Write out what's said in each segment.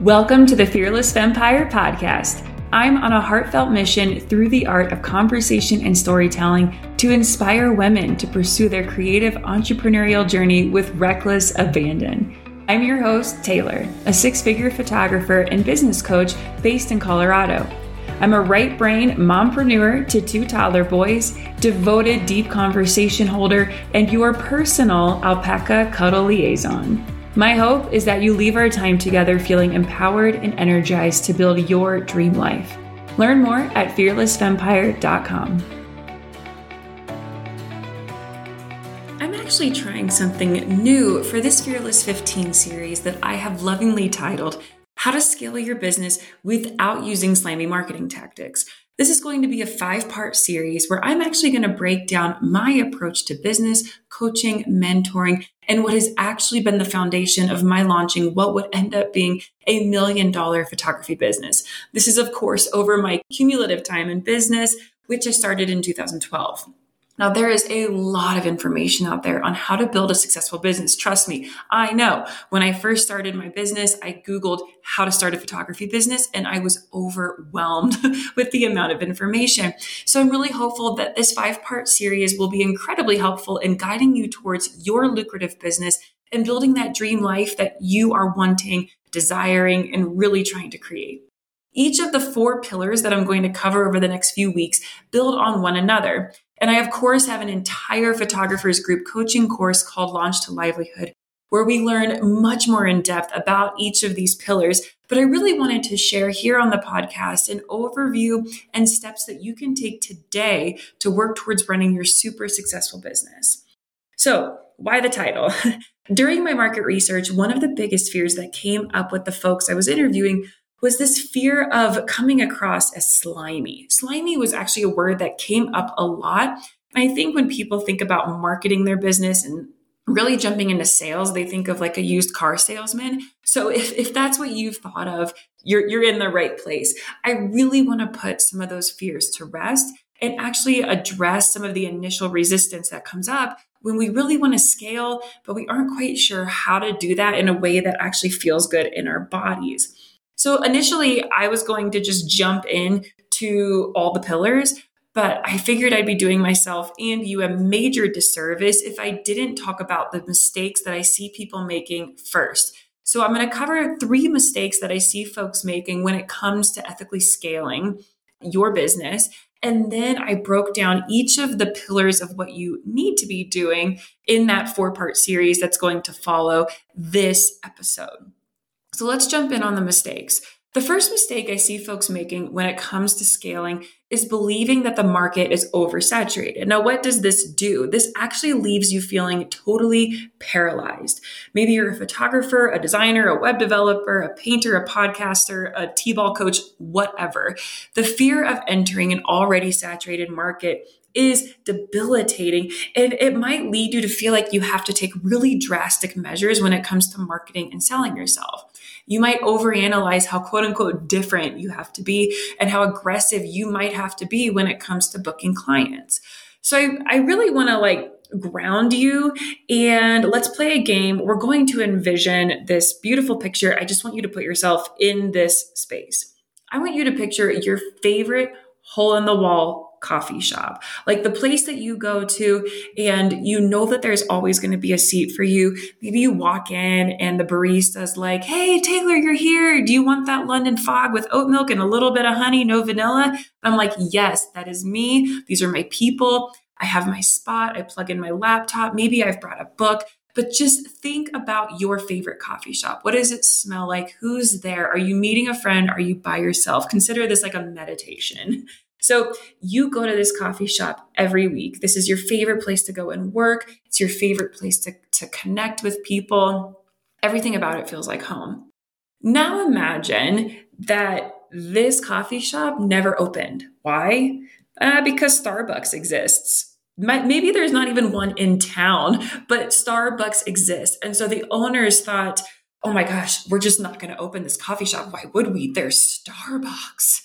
Welcome to the Fearless Empire podcast. I'm on a heartfelt mission through the art of conversation and storytelling to inspire women to pursue their creative entrepreneurial journey with reckless abandon. I'm your host, Taylor, a six figure photographer and business coach based in Colorado. I'm a right brain mompreneur to two toddler boys, devoted deep conversation holder, and your personal alpaca cuddle liaison. My hope is that you leave our time together feeling empowered and energized to build your dream life. Learn more at fearlessempire.com. I'm actually trying something new for this Fearless 15 series that I have lovingly titled How to Scale Your Business Without Using Slimy Marketing Tactics. This is going to be a five part series where I'm actually going to break down my approach to business, coaching, mentoring, and what has actually been the foundation of my launching what would end up being a million dollar photography business. This is, of course, over my cumulative time in business, which I started in 2012. Now, there is a lot of information out there on how to build a successful business. Trust me, I know. When I first started my business, I Googled how to start a photography business and I was overwhelmed with the amount of information. So I'm really hopeful that this five part series will be incredibly helpful in guiding you towards your lucrative business and building that dream life that you are wanting, desiring, and really trying to create. Each of the four pillars that I'm going to cover over the next few weeks build on one another. And I, of course, have an entire photographers group coaching course called Launch to Livelihood, where we learn much more in depth about each of these pillars. But I really wanted to share here on the podcast an overview and steps that you can take today to work towards running your super successful business. So, why the title? During my market research, one of the biggest fears that came up with the folks I was interviewing was this fear of coming across as slimy. Slimy was actually a word that came up a lot. I think when people think about marketing their business and really jumping into sales, they think of like a used car salesman. So if, if that's what you've thought of, you're, you're in the right place. I really want to put some of those fears to rest and actually address some of the initial resistance that comes up when we really want to scale, but we aren't quite sure how to do that in a way that actually feels good in our bodies. So initially, I was going to just jump in to all the pillars, but I figured I'd be doing myself and you a major disservice if I didn't talk about the mistakes that I see people making first. So I'm going to cover three mistakes that I see folks making when it comes to ethically scaling your business. And then I broke down each of the pillars of what you need to be doing in that four part series that's going to follow this episode. So let's jump in on the mistakes. The first mistake I see folks making when it comes to scaling is believing that the market is oversaturated. Now, what does this do? This actually leaves you feeling totally paralyzed. Maybe you're a photographer, a designer, a web developer, a painter, a podcaster, a T ball coach, whatever. The fear of entering an already saturated market is debilitating and it might lead you to feel like you have to take really drastic measures when it comes to marketing and selling yourself. You might overanalyze how quote unquote different you have to be and how aggressive you might have to be when it comes to booking clients. So I, I really want to like ground you and let's play a game. We're going to envision this beautiful picture. I just want you to put yourself in this space. I want you to picture your favorite hole in the wall coffee shop, like the place that you go to and you know that there's always going to be a seat for you. Maybe you walk in and the barista's like, Hey, Taylor, you're here. Do you want that London fog with oat milk and a little bit of honey, no vanilla? I'm like, yes, that is me. These are my people. I have my spot. I plug in my laptop. Maybe I've brought a book. But just think about your favorite coffee shop. What does it smell like? Who's there? Are you meeting a friend? Are you by yourself? Consider this like a meditation. So you go to this coffee shop every week. This is your favorite place to go and work. It's your favorite place to, to connect with people. Everything about it feels like home. Now imagine that this coffee shop never opened. Why? Uh, because Starbucks exists. Maybe there's not even one in town, but Starbucks exists. And so the owners thought, oh my gosh, we're just not going to open this coffee shop. Why would we? There's Starbucks.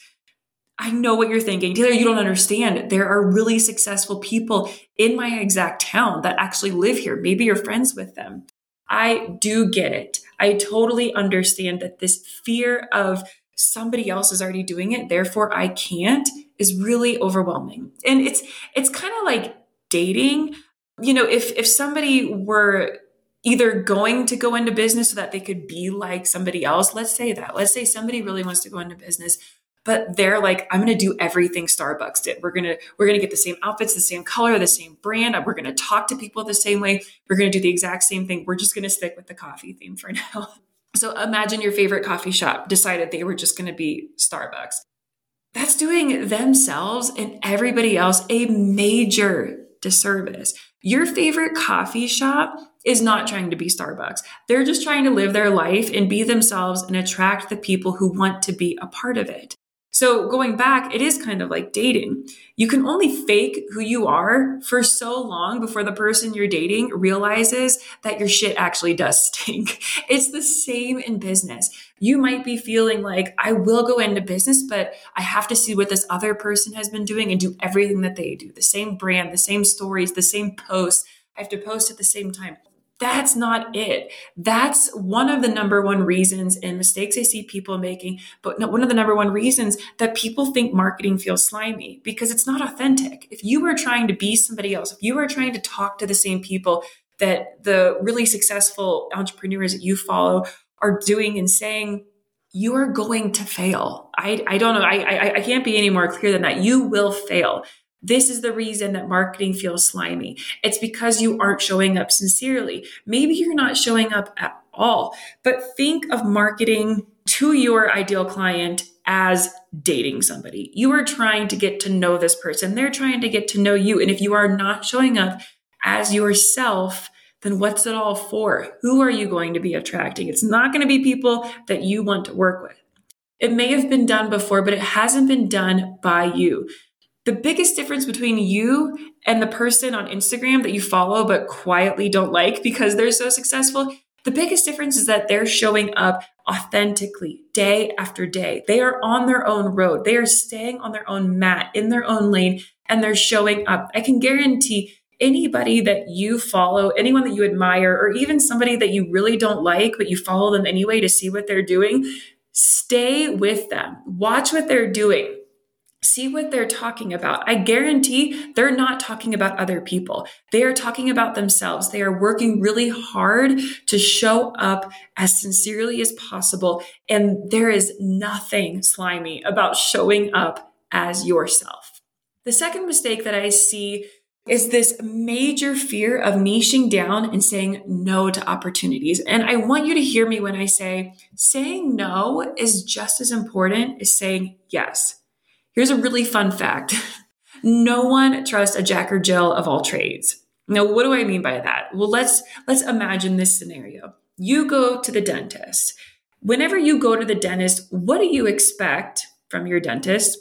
I know what you're thinking. Taylor, you don't understand. There are really successful people in my exact town that actually live here. Maybe you're friends with them. I do get it. I totally understand that this fear of somebody else is already doing it, therefore I can't is really overwhelming. And it's it's kind of like dating. You know, if if somebody were either going to go into business so that they could be like somebody else, let's say that. Let's say somebody really wants to go into business but they're like i'm going to do everything starbucks did we're going to we're going to get the same outfits the same color the same brand we're going to talk to people the same way we're going to do the exact same thing we're just going to stick with the coffee theme for now so imagine your favorite coffee shop decided they were just going to be starbucks that's doing themselves and everybody else a major disservice. Your favorite coffee shop is not trying to be Starbucks. They're just trying to live their life and be themselves and attract the people who want to be a part of it. So going back, it is kind of like dating. You can only fake who you are for so long before the person you're dating realizes that your shit actually does stink. It's the same in business. You might be feeling like, I will go into business, but I have to see what this other person has been doing and do everything that they do. The same brand, the same stories, the same posts. I have to post at the same time that's not it. That's one of the number one reasons and mistakes I see people making, but one of the number one reasons that people think marketing feels slimy because it's not authentic. If you are trying to be somebody else, if you are trying to talk to the same people that the really successful entrepreneurs that you follow are doing and saying, you are going to fail. I, I don't know. I, I, I can't be any more clear than that. You will fail this is the reason that marketing feels slimy. It's because you aren't showing up sincerely. Maybe you're not showing up at all, but think of marketing to your ideal client as dating somebody. You are trying to get to know this person. They're trying to get to know you. And if you are not showing up as yourself, then what's it all for? Who are you going to be attracting? It's not going to be people that you want to work with. It may have been done before, but it hasn't been done by you. The biggest difference between you and the person on Instagram that you follow but quietly don't like because they're so successful, the biggest difference is that they're showing up authentically day after day. They are on their own road. They are staying on their own mat in their own lane and they're showing up. I can guarantee anybody that you follow, anyone that you admire, or even somebody that you really don't like, but you follow them anyway to see what they're doing, stay with them. Watch what they're doing see what they're talking about. I guarantee they're not talking about other people. They are talking about themselves. They are working really hard to show up as sincerely as possible. And there is nothing slimy about showing up as yourself. The second mistake that I see is this major fear of niching down and saying no to opportunities. And I want you to hear me when I say saying no is just as important as saying yes. Here's a really fun fact. No one trusts a Jack or Jill of all trades. Now, what do I mean by that? Well, let's let's imagine this scenario. You go to the dentist. Whenever you go to the dentist, what do you expect from your dentist?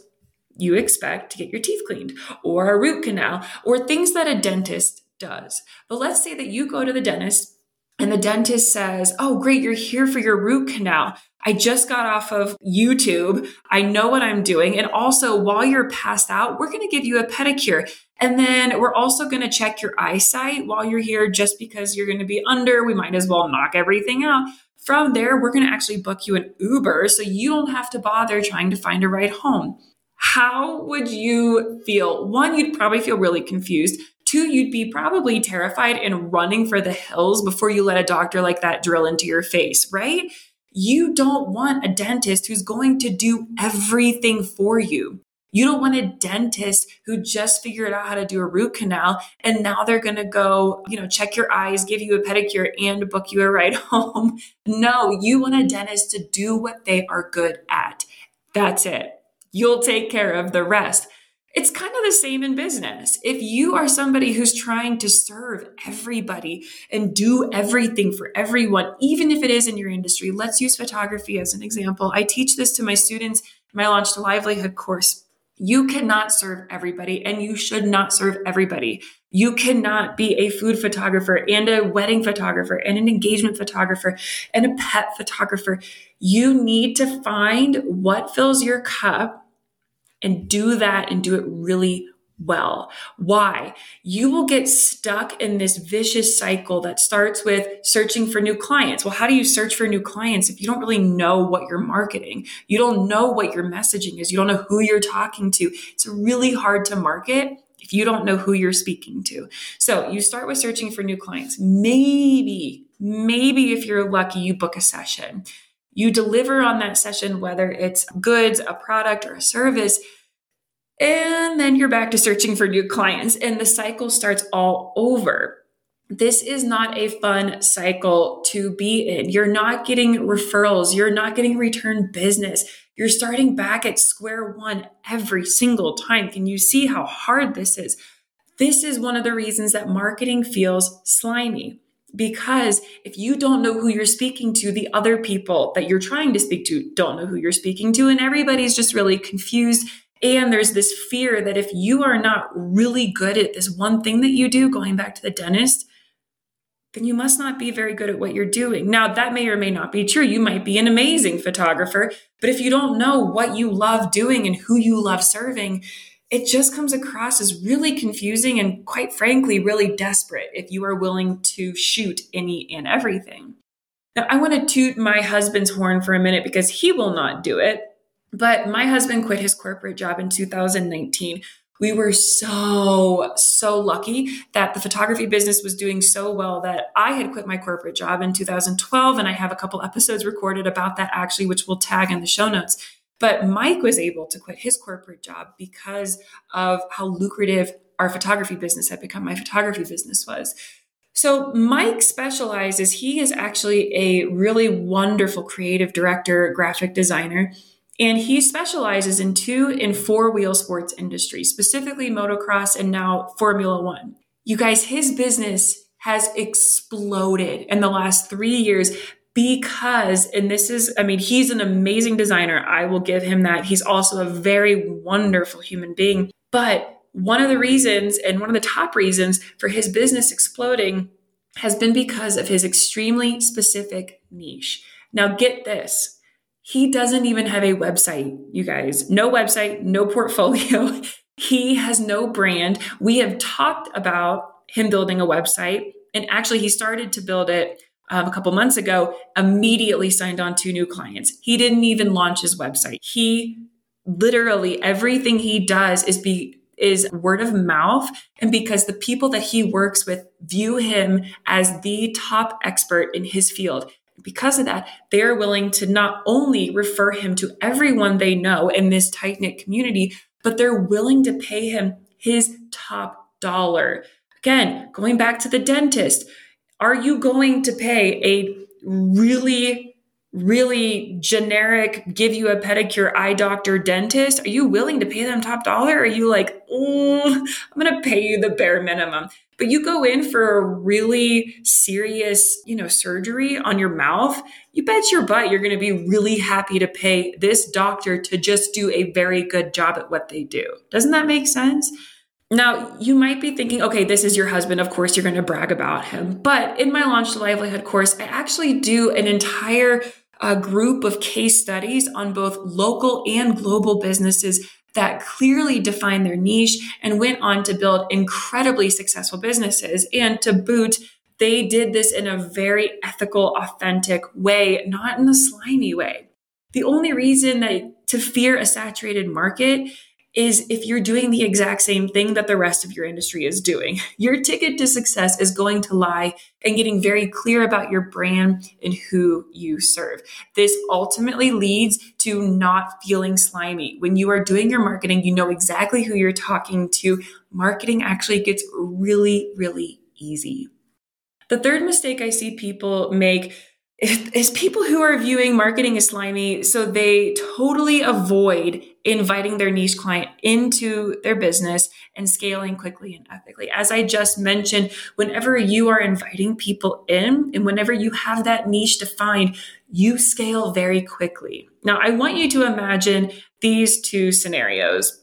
You expect to get your teeth cleaned or a root canal or things that a dentist does. But let's say that you go to the dentist and the dentist says, Oh, great, you're here for your root canal. I just got off of YouTube. I know what I'm doing. And also, while you're passed out, we're going to give you a pedicure. And then we're also going to check your eyesight while you're here, just because you're going to be under. We might as well knock everything out. From there, we're going to actually book you an Uber so you don't have to bother trying to find a ride home. How would you feel? One, you'd probably feel really confused. Two, you'd be probably terrified and running for the hills before you let a doctor like that drill into your face, right? You don't want a dentist who's going to do everything for you. You don't want a dentist who just figured out how to do a root canal and now they're going to go, you know, check your eyes, give you a pedicure and book you a ride home. No, you want a dentist to do what they are good at. That's it. You'll take care of the rest. It's kind of the same in business. If you are somebody who's trying to serve everybody and do everything for everyone, even if it is in your industry, let's use photography as an example. I teach this to my students in my Launch to Livelihood course. You cannot serve everybody and you should not serve everybody. You cannot be a food photographer and a wedding photographer and an engagement photographer and a pet photographer. You need to find what fills your cup and do that and do it really well. Why? You will get stuck in this vicious cycle that starts with searching for new clients. Well, how do you search for new clients if you don't really know what you're marketing? You don't know what your messaging is. You don't know who you're talking to. It's really hard to market if you don't know who you're speaking to. So you start with searching for new clients. Maybe, maybe if you're lucky, you book a session. You deliver on that session, whether it's goods, a product, or a service and then you're back to searching for new clients, and the cycle starts all over. This is not a fun cycle to be in. You're not getting referrals, you're not getting return business. You're starting back at square one every single time. Can you see how hard this is? This is one of the reasons that marketing feels slimy because if you don't know who you're speaking to, the other people that you're trying to speak to don't know who you're speaking to, and everybody's just really confused and there's this fear that if you are not really good at this one thing that you do, going back to the dentist, then you must not be very good at what you're doing. Now, that may or may not be true. You might be an amazing photographer, but if you don't know what you love doing and who you love serving, it just comes across as really confusing and, quite frankly, really desperate if you are willing to shoot any and everything. Now, I want to toot my husband's horn for a minute because he will not do it. But my husband quit his corporate job in 2019. We were so, so lucky that the photography business was doing so well that I had quit my corporate job in 2012. And I have a couple episodes recorded about that actually, which we'll tag in the show notes. But Mike was able to quit his corporate job because of how lucrative our photography business had become, my photography business was. So Mike specializes, he is actually a really wonderful creative director, graphic designer. And he specializes in two and four wheel sports industry, specifically motocross and now Formula One. You guys, his business has exploded in the last three years because, and this is, I mean, he's an amazing designer. I will give him that. He's also a very wonderful human being. But one of the reasons, and one of the top reasons for his business exploding has been because of his extremely specific niche. Now, get this he doesn't even have a website, you guys. No website, no portfolio. he has no brand. We have talked about him building a website, and actually, he started to build it um, a couple months ago, immediately signed on two new clients. He didn't even launch his website. He literally everything he does is be is word of mouth and because the people that he works with view him as the top expert in his field because of that, they are willing to not only refer him to everyone they know in this tight knit community, but they're willing to pay him his top dollar. Again, going back to the dentist, are you going to pay a really really generic, give you a pedicure eye doctor dentist? Are you willing to pay them top dollar? are you like, oh, I'm going to pay you the bare minimum? But you go in for a really serious, you know, surgery on your mouth, you bet your butt you're going to be really happy to pay this doctor to just do a very good job at what they do. Doesn't that make sense? Now, you might be thinking, okay, this is your husband. Of course, you're going to brag about him. But in my Launch to Livelihood course, I actually do an entire a group of case studies on both local and global businesses that clearly defined their niche and went on to build incredibly successful businesses. And to boot, they did this in a very ethical, authentic way, not in a slimy way. The only reason that to fear a saturated market is if you're doing the exact same thing that the rest of your industry is doing. Your ticket to success is going to lie in getting very clear about your brand and who you serve. This ultimately leads to not feeling slimy. When you are doing your marketing, you know exactly who you're talking to. Marketing actually gets really, really easy. The third mistake I see people make is people who are viewing marketing as slimy. So they totally avoid inviting their niche client into their business and scaling quickly and ethically. As I just mentioned, whenever you are inviting people in and whenever you have that niche defined, you scale very quickly. Now, I want you to imagine these two scenarios.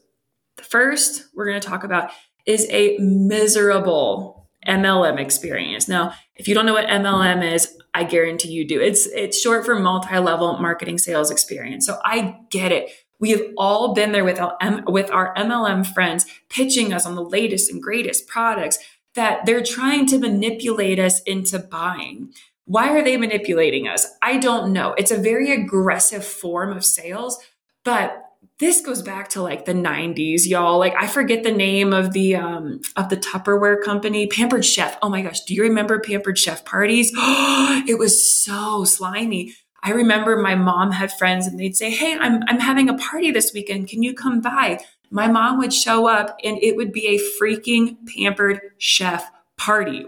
The first we're going to talk about is a miserable MLM experience. Now, if you don't know what MLM is, I guarantee you do. It's it's short for multi-level marketing sales experience. So I get it. We have all been there with our, with our MLM friends pitching us on the latest and greatest products that they're trying to manipulate us into buying. Why are they manipulating us? I don't know. It's a very aggressive form of sales, but this goes back to like the 90s y'all like i forget the name of the um of the tupperware company pampered chef oh my gosh do you remember pampered chef parties it was so slimy i remember my mom had friends and they'd say hey i'm i'm having a party this weekend. Can you come by? My mom would show up and it would be a freaking pampered chef party.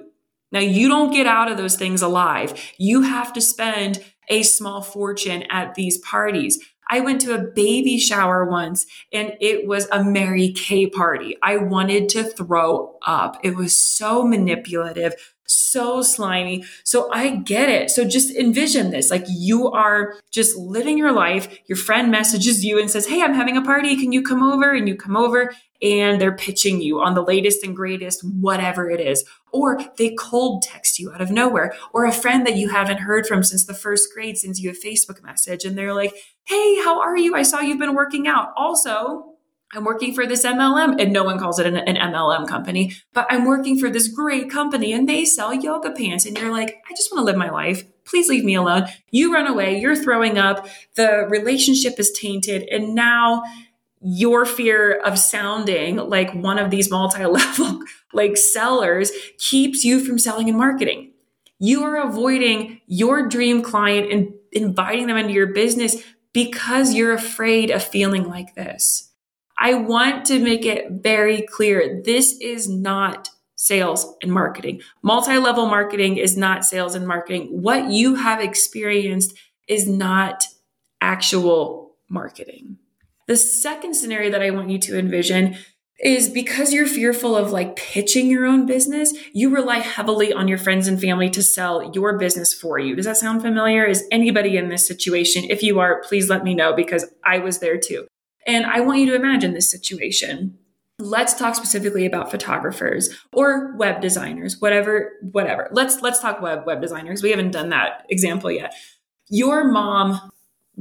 Now you don't get out of those things alive. You have to spend a small fortune at these parties. I went to a baby shower once and it was a Mary Kay party. I wanted to throw up. It was so manipulative, so slimy. So I get it. So just envision this like you are just living your life. Your friend messages you and says, Hey, I'm having a party. Can you come over? And you come over and they're pitching you on the latest and greatest, whatever it is. Or they cold text you out of nowhere, or a friend that you haven't heard from since the first grade sends you a Facebook message and they're like, Hey, how are you? I saw you've been working out. Also, I'm working for this MLM, and no one calls it an, an, MLM company, but I'm working for this great company and they sell yoga pants. And you're like, I just want to live my life. Please leave me alone. You run away. You're throwing up. The relationship is tainted. And now your fear of sounding like one of these multi-level like sellers keeps you from selling and marketing. You are avoiding your dream client and inviting them into your business because you're afraid of feeling like this. I want to make it very clear. This is not sales and marketing. Multi-level marketing is not sales and marketing. What you have experienced is not actual marketing. The second scenario that I want you to envision is because you're fearful of like pitching your own business, you rely heavily on your friends and family to sell your business for you. Does that sound familiar? Is anybody in this situation? If you are, please let me know because I was there too. And I want you to imagine this situation. Let's talk specifically about photographers or web designers, whatever, whatever. Let's let's talk web web designers. We haven't done that example yet. Your mom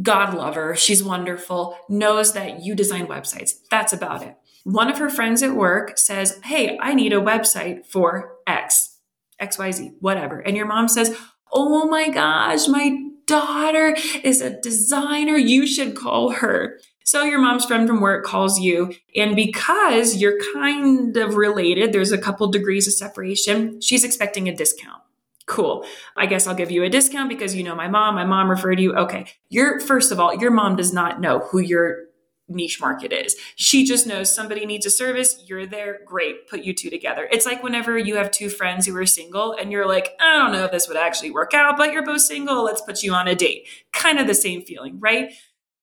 God lover, she's wonderful, knows that you design websites. That's about it. One of her friends at work says, Hey, I need a website for X, XYZ, whatever. And your mom says, Oh my gosh, my daughter is a designer. You should call her. So your mom's friend from work calls you, and because you're kind of related, there's a couple degrees of separation, she's expecting a discount. Cool. I guess I'll give you a discount because you know my mom. My mom referred you. Okay. You're, first of all, your mom does not know who your niche market is. She just knows somebody needs a service. You're there. Great. Put you two together. It's like whenever you have two friends who are single and you're like, I don't know if this would actually work out, but you're both single. Let's put you on a date. Kind of the same feeling, right?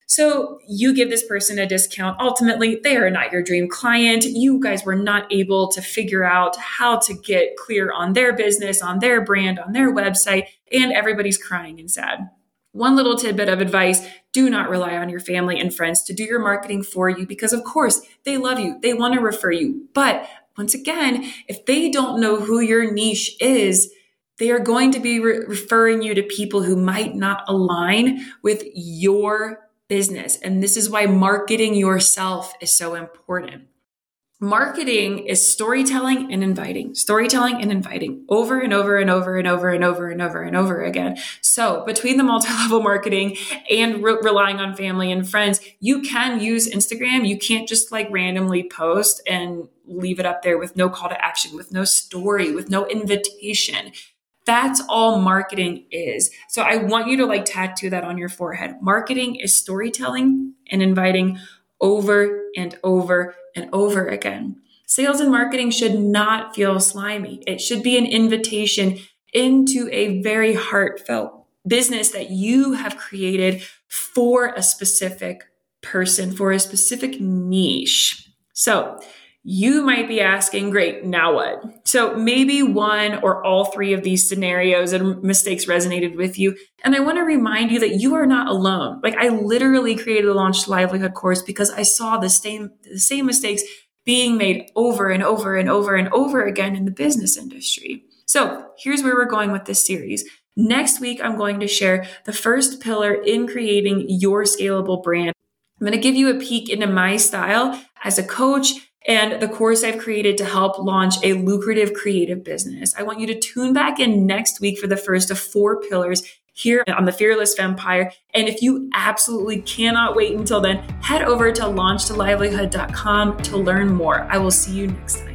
So you give this person a discount. Ultimately, they are not your dream client. You guys were not able to figure out how to get clear on their business, on their brand, on their website, and everybody's crying and sad. One little tidbit of advice do not rely on your family and friends to do your marketing for you because, of course, they love you, they want to refer you. But once again, if they don't know who your niche is, they are going to be re- referring you to people who might not align with your business. And this is why marketing yourself is so important. Marketing is storytelling and inviting, storytelling and inviting over and over and over and over and over and over and over again. So between the multi-level marketing and re- relying on family and friends, you can use Instagram. You can't just like randomly post and leave it up there with no call to action, with no story, with no invitation. That's all marketing is. So I want you to like tattoo that on your forehead. Marketing is storytelling and inviting over and over and over again. Sales and marketing should not feel slimy. It should be an invitation into a very heartfelt business that you have created for a specific person, for a specific niche. So you might be asking, great, now what? So maybe one or all three of these scenarios and mistakes resonated with you. And I want to remind you that you are not alone. Like I literally created a Launch Livelihood course because I saw the same, the same mistakes being made over and over and over and over again in the business industry. So here's where we're going with this series. Next week, I'm going to share the first pillar in creating your scalable brand I'm going to give you a peek into my style as a coach and the course I've created to help launch a lucrative creative business. I want you to tune back in next week for the first of four pillars here on the Fearless Empire. And if you absolutely cannot wait until then, head over to launchtolivelihood.com to learn more. I will see you next time.